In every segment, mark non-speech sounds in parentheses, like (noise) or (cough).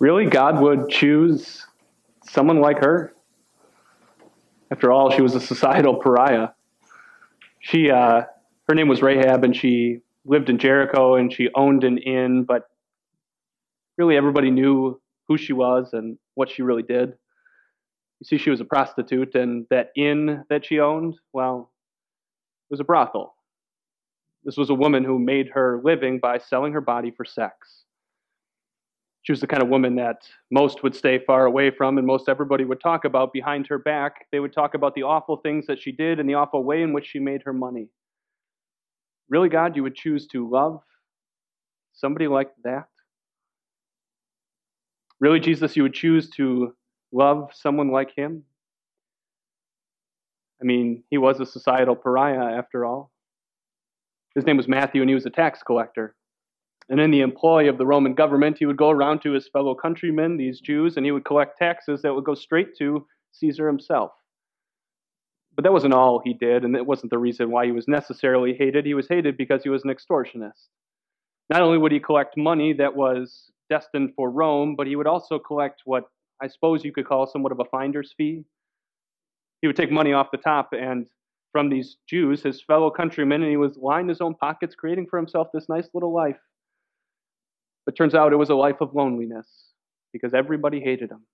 Really, God would choose someone like her? After all, she was a societal pariah. She, uh, her name was Rahab, and she lived in Jericho, and she owned an inn, but really everybody knew who she was and what she really did. You see, she was a prostitute, and that inn that she owned, well, it was a brothel. This was a woman who made her living by selling her body for sex. She was the kind of woman that most would stay far away from, and most everybody would talk about behind her back. They would talk about the awful things that she did and the awful way in which she made her money. Really, God, you would choose to love somebody like that? Really, Jesus, you would choose to love someone like him? I mean, he was a societal pariah after all. His name was Matthew, and he was a tax collector. And in the employ of the Roman government, he would go around to his fellow countrymen, these Jews, and he would collect taxes that would go straight to Caesar himself. But that wasn't all he did, and it wasn't the reason why he was necessarily hated. He was hated because he was an extortionist. Not only would he collect money that was destined for Rome, but he would also collect what I suppose you could call somewhat of a finder's fee. He would take money off the top and from these Jews, his fellow countrymen, and he was lining his own pockets, creating for himself this nice little life. But turns out it was a life of loneliness because everybody hated him.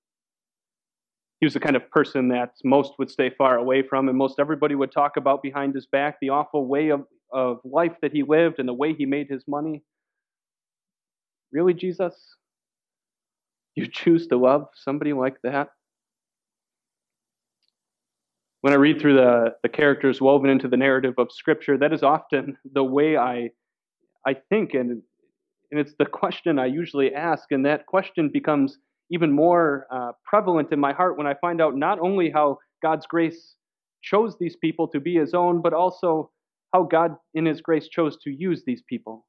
He was the kind of person that most would stay far away from, and most everybody would talk about behind his back the awful way of, of life that he lived and the way he made his money. Really, Jesus? You choose to love somebody like that? When I read through the, the characters woven into the narrative of Scripture, that is often the way I, I think, and, and it's the question I usually ask, and that question becomes even more uh, prevalent in my heart when I find out not only how God's grace chose these people to be His own, but also how God, in His grace, chose to use these people.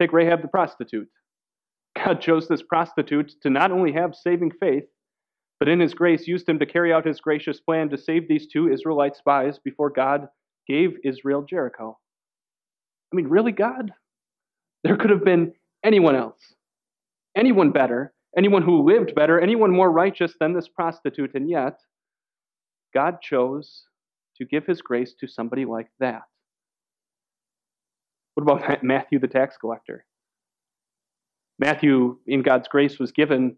Take Rahab the prostitute. God chose this prostitute to not only have saving faith, but in his grace used him to carry out his gracious plan to save these two Israelite spies before God gave Israel Jericho. I mean, really, God? There could have been anyone else, anyone better, anyone who lived better, anyone more righteous than this prostitute, and yet God chose to give his grace to somebody like that. What about Matthew the tax collector? Matthew, in God's grace, was given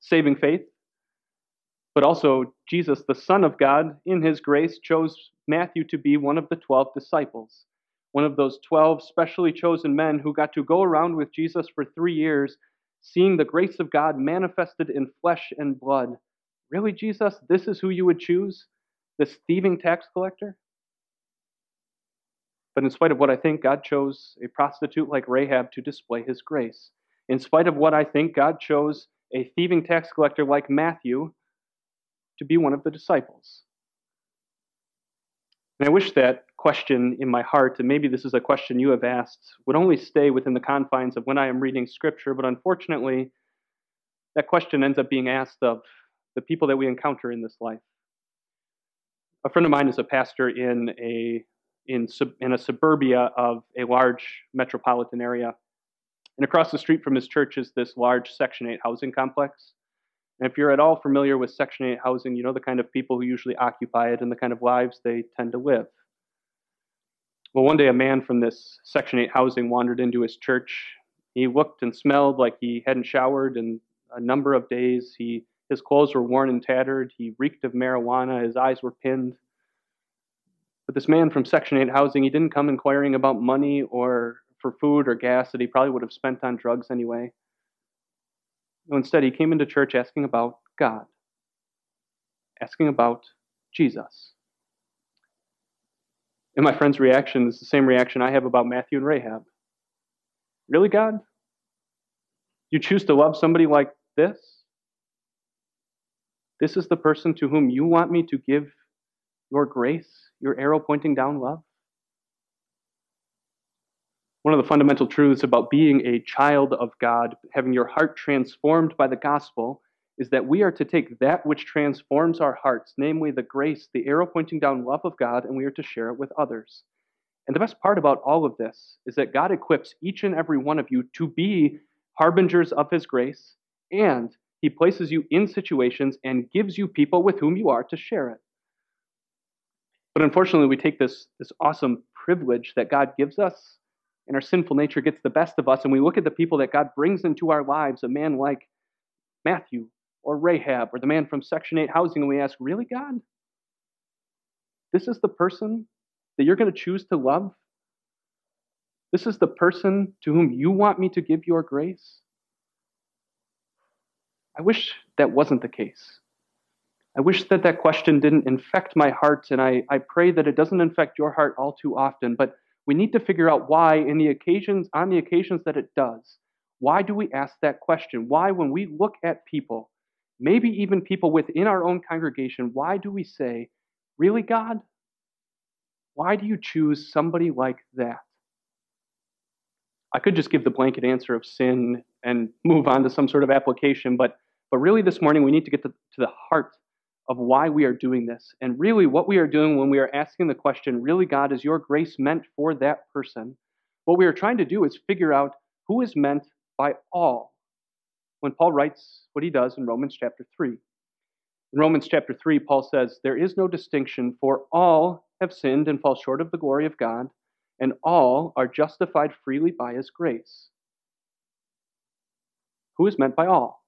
saving faith, but also Jesus, the Son of God, in his grace, chose Matthew to be one of the 12 disciples, one of those 12 specially chosen men who got to go around with Jesus for three years, seeing the grace of God manifested in flesh and blood. Really, Jesus, this is who you would choose? This thieving tax collector? But in spite of what I think, God chose a prostitute like Rahab to display his grace. In spite of what I think, God chose a thieving tax collector like Matthew to be one of the disciples. And I wish that question in my heart, and maybe this is a question you have asked, would only stay within the confines of when I am reading Scripture, but unfortunately, that question ends up being asked of the people that we encounter in this life. A friend of mine is a pastor in a in, in a suburbia of a large metropolitan area. And across the street from his church is this large Section 8 housing complex. And if you're at all familiar with Section 8 housing, you know the kind of people who usually occupy it and the kind of lives they tend to live. Well, one day a man from this Section 8 housing wandered into his church. He looked and smelled like he hadn't showered in a number of days. He, his clothes were worn and tattered. He reeked of marijuana. His eyes were pinned. But this man from Section 8 housing, he didn't come inquiring about money or for food or gas that he probably would have spent on drugs anyway. No, instead, he came into church asking about God, asking about Jesus. And my friend's reaction is the same reaction I have about Matthew and Rahab. Really, God? You choose to love somebody like this? This is the person to whom you want me to give your grace, your arrow pointing down love? One of the fundamental truths about being a child of God, having your heart transformed by the gospel, is that we are to take that which transforms our hearts, namely the grace, the arrow pointing down love of God, and we are to share it with others. And the best part about all of this is that God equips each and every one of you to be harbingers of his grace and He places you in situations and gives you people with whom you are to share it. But unfortunately, we take this, this awesome privilege that God gives us, and our sinful nature gets the best of us, and we look at the people that God brings into our lives, a man like Matthew or Rahab or the man from Section 8 housing, and we ask, Really, God? This is the person that you're going to choose to love? This is the person to whom you want me to give your grace? I wish that wasn't the case. I wish that that question didn't infect my heart, and I, I pray that it doesn't infect your heart all too often. But we need to figure out why, in the occasions, on the occasions that it does, why do we ask that question? Why, when we look at people, maybe even people within our own congregation, why do we say, Really, God? Why do you choose somebody like that? I could just give the blanket answer of sin and move on to some sort of application, but, but really this morning we need to get to, to the heart of why we are doing this. And really, what we are doing when we are asking the question, really, God, is your grace meant for that person? What we are trying to do is figure out who is meant by all. When Paul writes what he does in Romans chapter 3. In Romans chapter 3, Paul says, There is no distinction, for all have sinned and fall short of the glory of God, and all are justified freely by his grace. Who is meant by all?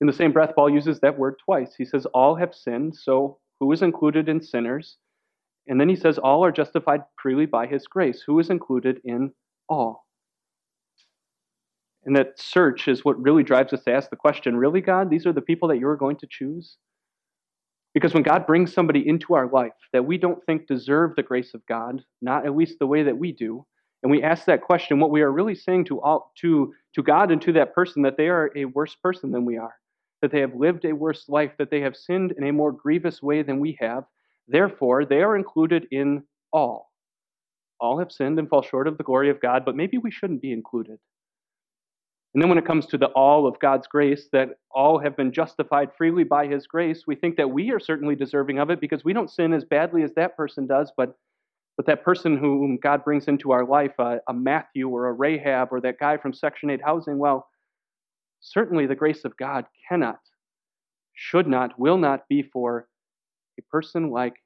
In the same breath, Paul uses that word twice. He says, All have sinned, so who is included in sinners? And then he says, All are justified freely by his grace. Who is included in all? And that search is what really drives us to ask the question really, God, these are the people that you're going to choose? Because when God brings somebody into our life that we don't think deserve the grace of God, not at least the way that we do, and we ask that question, what we are really saying to, all, to, to God and to that person that they are a worse person than we are that they have lived a worse life, that they have sinned in a more grievous way than we have. Therefore, they are included in all. All have sinned and fall short of the glory of God, but maybe we shouldn't be included. And then when it comes to the all of God's grace, that all have been justified freely by his grace, we think that we are certainly deserving of it because we don't sin as badly as that person does, but but that person whom God brings into our life, a, a Matthew or a Rahab or that guy from Section 8 housing, well, Certainly, the grace of God cannot, should not, will not be for a person like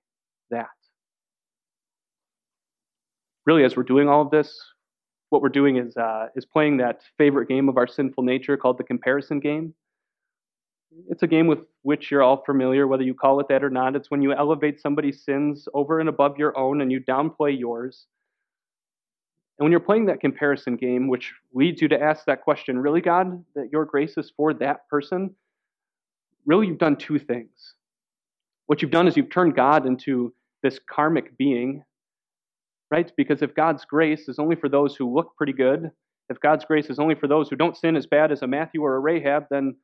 that. Really, as we're doing all of this, what we're doing is, uh, is playing that favorite game of our sinful nature called the comparison game. It's a game with which you're all familiar, whether you call it that or not. It's when you elevate somebody's sins over and above your own and you downplay yours. And when you're playing that comparison game, which leads you to ask that question, really, God, that your grace is for that person, really, you've done two things. What you've done is you've turned God into this karmic being, right? Because if God's grace is only for those who look pretty good, if God's grace is only for those who don't sin as bad as a Matthew or a Rahab, then,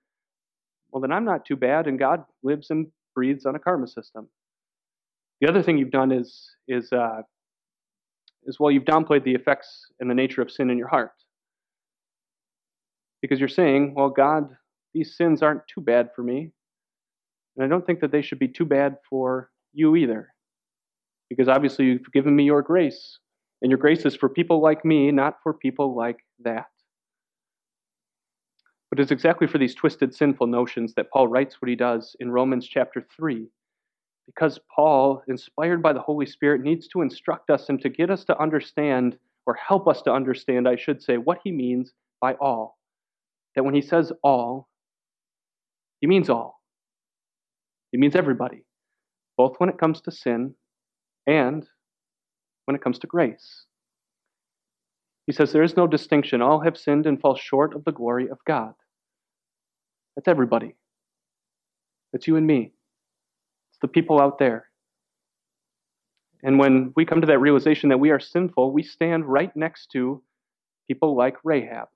well, then I'm not too bad, and God lives and breathes on a karma system. The other thing you've done is, is uh, is well, you've downplayed the effects and the nature of sin in your heart. Because you're saying, well, God, these sins aren't too bad for me. And I don't think that they should be too bad for you either. Because obviously you've given me your grace. And your grace is for people like me, not for people like that. But it's exactly for these twisted, sinful notions that Paul writes what he does in Romans chapter 3 because Paul, inspired by the Holy Spirit, needs to instruct us and to get us to understand, or help us to understand, I should say, what he means by all. That when he says all, he means all. He means everybody, both when it comes to sin and when it comes to grace. He says there is no distinction. All have sinned and fall short of the glory of God. That's everybody. That's you and me It's the people out there. And when we come to that realization that we are sinful, we stand right next to people like Rahab,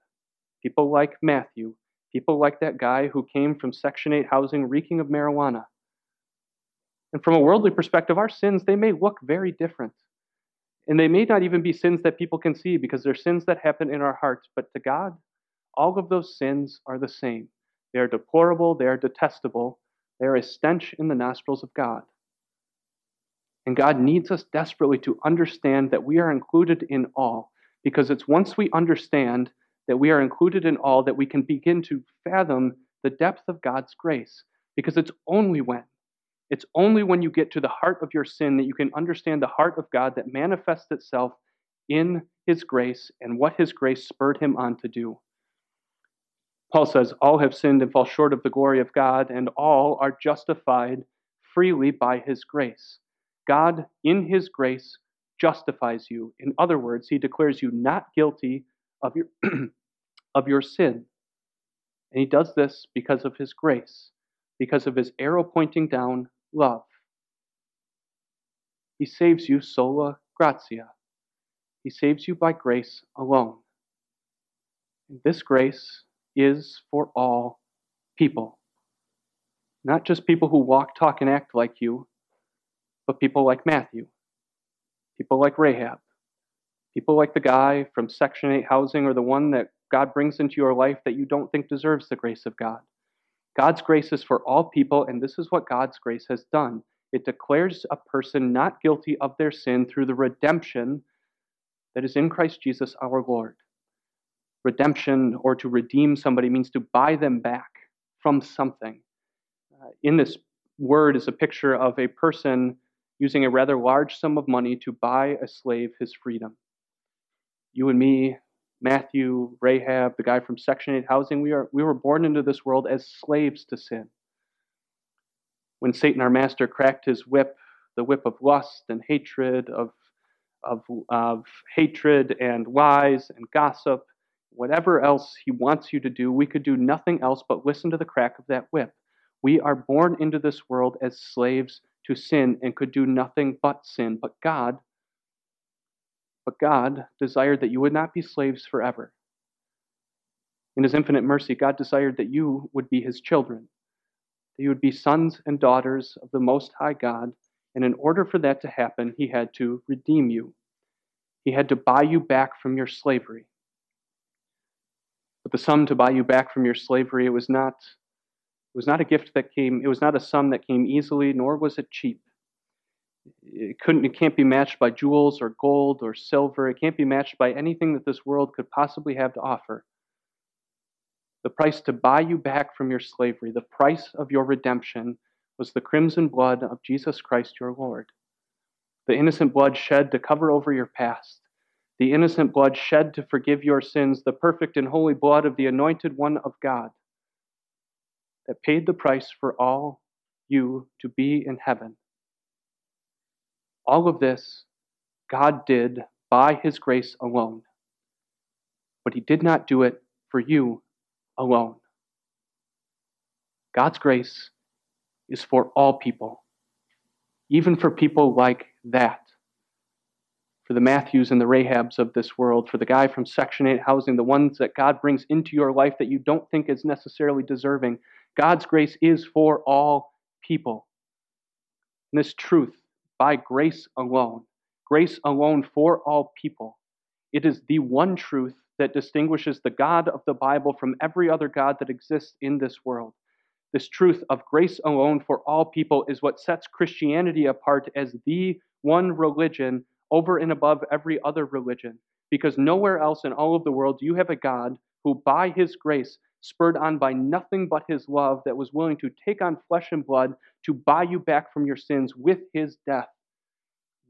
people like Matthew, people like that guy who came from Section 8 housing reeking of marijuana. And from a worldly perspective, our sins, they may look very different. And they may not even be sins that people can see because they're sins that happen in our hearts. But to God, all of those sins are the same. They are deplorable, they are detestable, they are a stench in the nostrils of God. And God needs us desperately to understand that we are included in all, because it's once we understand that we are included in all, that we can begin to fathom the depth of God's grace. Because it's only when, it's only when you get to the heart of your sin that you can understand the heart of God that manifests itself in His grace and what His grace spurred Him on to do. Paul says, All have sinned and fall short of the glory of God, and all are justified freely by His grace. God, in His grace, justifies you. In other words, He declares you not guilty of your, (clears throat) of your sin. And he does this because of his grace, because of his arrow pointing down love. He saves you sola gratia. He saves you by grace alone. And this grace is for all people. Not just people who walk, talk, and act like you, but people like Matthew, people like Rahab, People like the guy from Section 8 housing or the one that God brings into your life that you don't think deserves the grace of God. God's grace is for all people, and this is what God's grace has done. It declares a person not guilty of their sin through the redemption that is in Christ Jesus our Lord. Redemption or to redeem somebody means to buy them back from something. Uh, in this word is a picture of a person using a rather large sum of money to buy a slave his freedom you and me, Matthew, Rahab, the guy from Section 8 housing, we, are, we were born into this world as slaves to sin. When Satan, our master, cracked his whip, the whip of lust and hatred, of, of, of hatred and lies and gossip, whatever else he wants you to do, we could do nothing else but listen to the crack of that whip. We are born into this world as slaves to sin and could do nothing but sin. But God but God desired that you would not be slaves forever. In His infinite mercy, God desired that you would be His children, that you would be sons and daughters of the Most High God. And in order for that to happen, He had to redeem you. He had to buy you back from your slavery. But the sum to buy you back from your slavery, it was not, it was not a gift that came, it was not a sum that came easily, nor was it cheap it couldn't it can't be matched by jewels or gold or silver. It can't be matched by anything that this world could possibly have to offer. The price to buy you back from your slavery the price of your redemption was the crimson blood of jesus christ your lord. The innocent blood shed to cover over your past. The innocent blood shed to forgive your sins. The perfect and holy blood of the anointed one of god that paid the price for all you to be in heaven all of this God did by His grace alone. But He did not do it for you alone. God's grace is for all people, even for people like that. For the Matthews and the Rahabs of this world, for the guy from Section 8 housing, the ones that God brings into your life that you don't think is necessarily deserving. God's grace is for all people. And this truth by grace alone, grace alone for all people. It is the one truth that distinguishes the God of the Bible from every other God that exists in this world. This truth of grace alone for all people is what sets Christianity apart as the one religion over and above every other religion. Because nowhere else in all of the world do you have a God who, by his grace, spurred on by nothing but his love, that was willing to take on flesh and blood to buy you back from your sins with his death.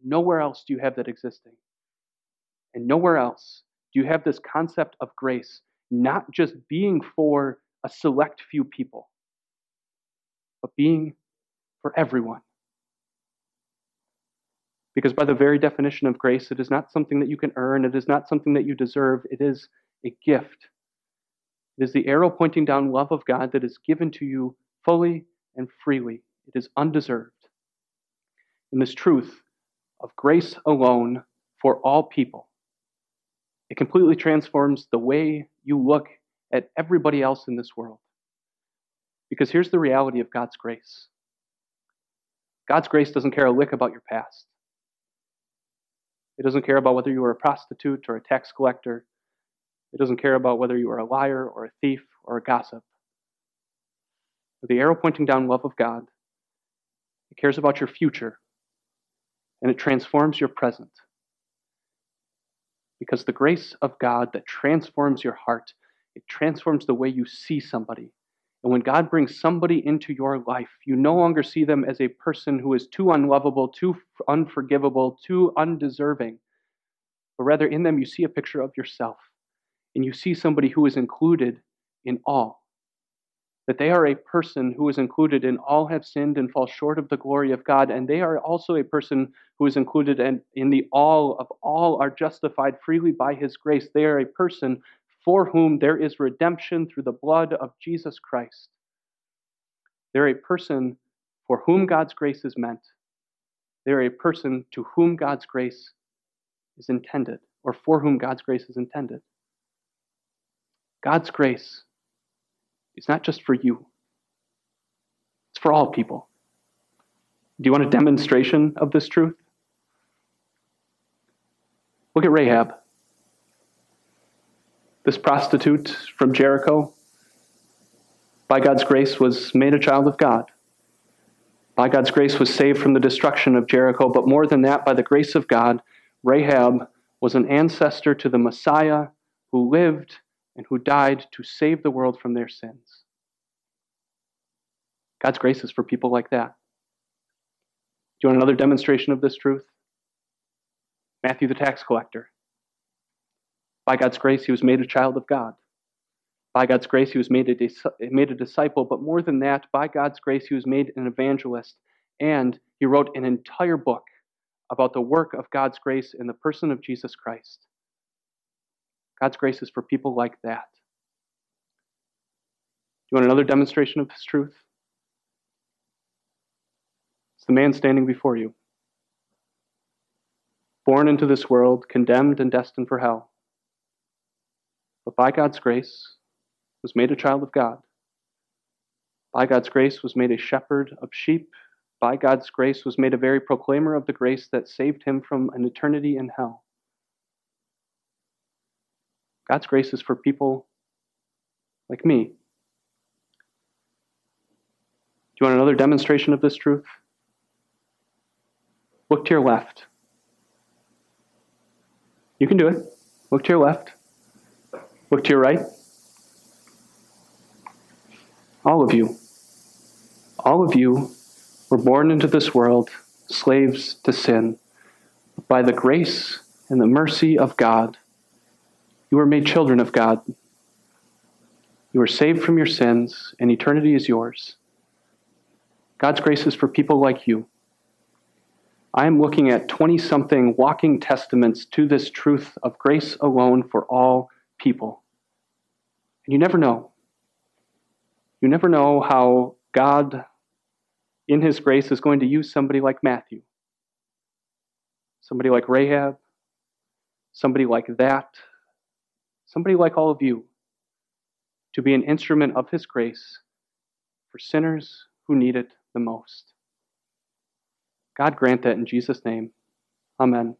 Nowhere else do you have that existing. And nowhere else do you have this concept of grace not just being for a select few people, but being for everyone. Because by the very definition of grace, it is not something that you can earn, it is not something that you deserve, it is a gift it is the arrow pointing down love of God that is given to you fully and freely. It is undeserved. In this truth of grace alone for all people, it completely transforms the way you look at everybody else in this world. Because here's the reality of God's grace God's grace doesn't care a lick about your past. It doesn't care about whether you were a prostitute or a tax collector. It doesn't care about whether you are a liar or a thief or a gossip. With the arrow pointing down love of God, it cares about your future and it transforms your present. Because the grace of God that transforms your heart, it transforms the way you see somebody. And when God brings somebody into your life, you no longer see them as a person who is too unlovable, too unforgivable, too undeserving, but rather in them you see a picture of yourself. And you see somebody who is included in all. That they are a person who is included in all have sinned and fall short of the glory of God. And they are also a person who is included in, in the all of all are justified freely by his grace. They are a person for whom there is redemption through the blood of Jesus Christ. They're a person for whom God's grace is meant. They're a person to whom God's grace is intended, or for whom God's grace is intended. God's grace is not just for you, it's for all people. Do you want a demonstration of this truth? Look at Rahab this prostitute from Jericho, by God's grace, was made a child of God. By God's grace, was saved from the destruction of Jericho. But more than that, by the grace of God, Rahab was an ancestor to the Messiah who lived and who died to save the world from their sins. God's grace is for people like that. Do you want another demonstration of this truth? Matthew the tax collector. By God's grace, he was made a child of God. By God's grace, he was made a, made a disciple. But more than that, by God's grace, he was made an evangelist. And he wrote an entire book about the work of God's grace in the person of Jesus Christ. God's grace is for people like that. Do you want another demonstration of this truth? It's the man standing before you, born into this world, condemned and destined for hell but by God's grace was made a child of God. By God's grace was made a shepherd of sheep. By God's grace was made a very proclaimer of the grace that saved him from an eternity in hell. God's grace is for people like me. Do you want another demonstration of this truth? Look to your left. You can do it. Look to your left. Look to your right. All of you. All of you were born into this world slaves to sin. By the grace and the mercy of God, you were made children of God. You were saved from your sins, and eternity is yours. God's grace is for people like you. I am looking at 20 something walking testaments to this truth of grace alone for all people. And you never know. You never know how God, in His grace, is going to use somebody like Matthew, somebody like Rahab, somebody like that, somebody like all of you, to be an instrument of His grace for sinners who need it the most. God grant that in Jesus' name. Amen.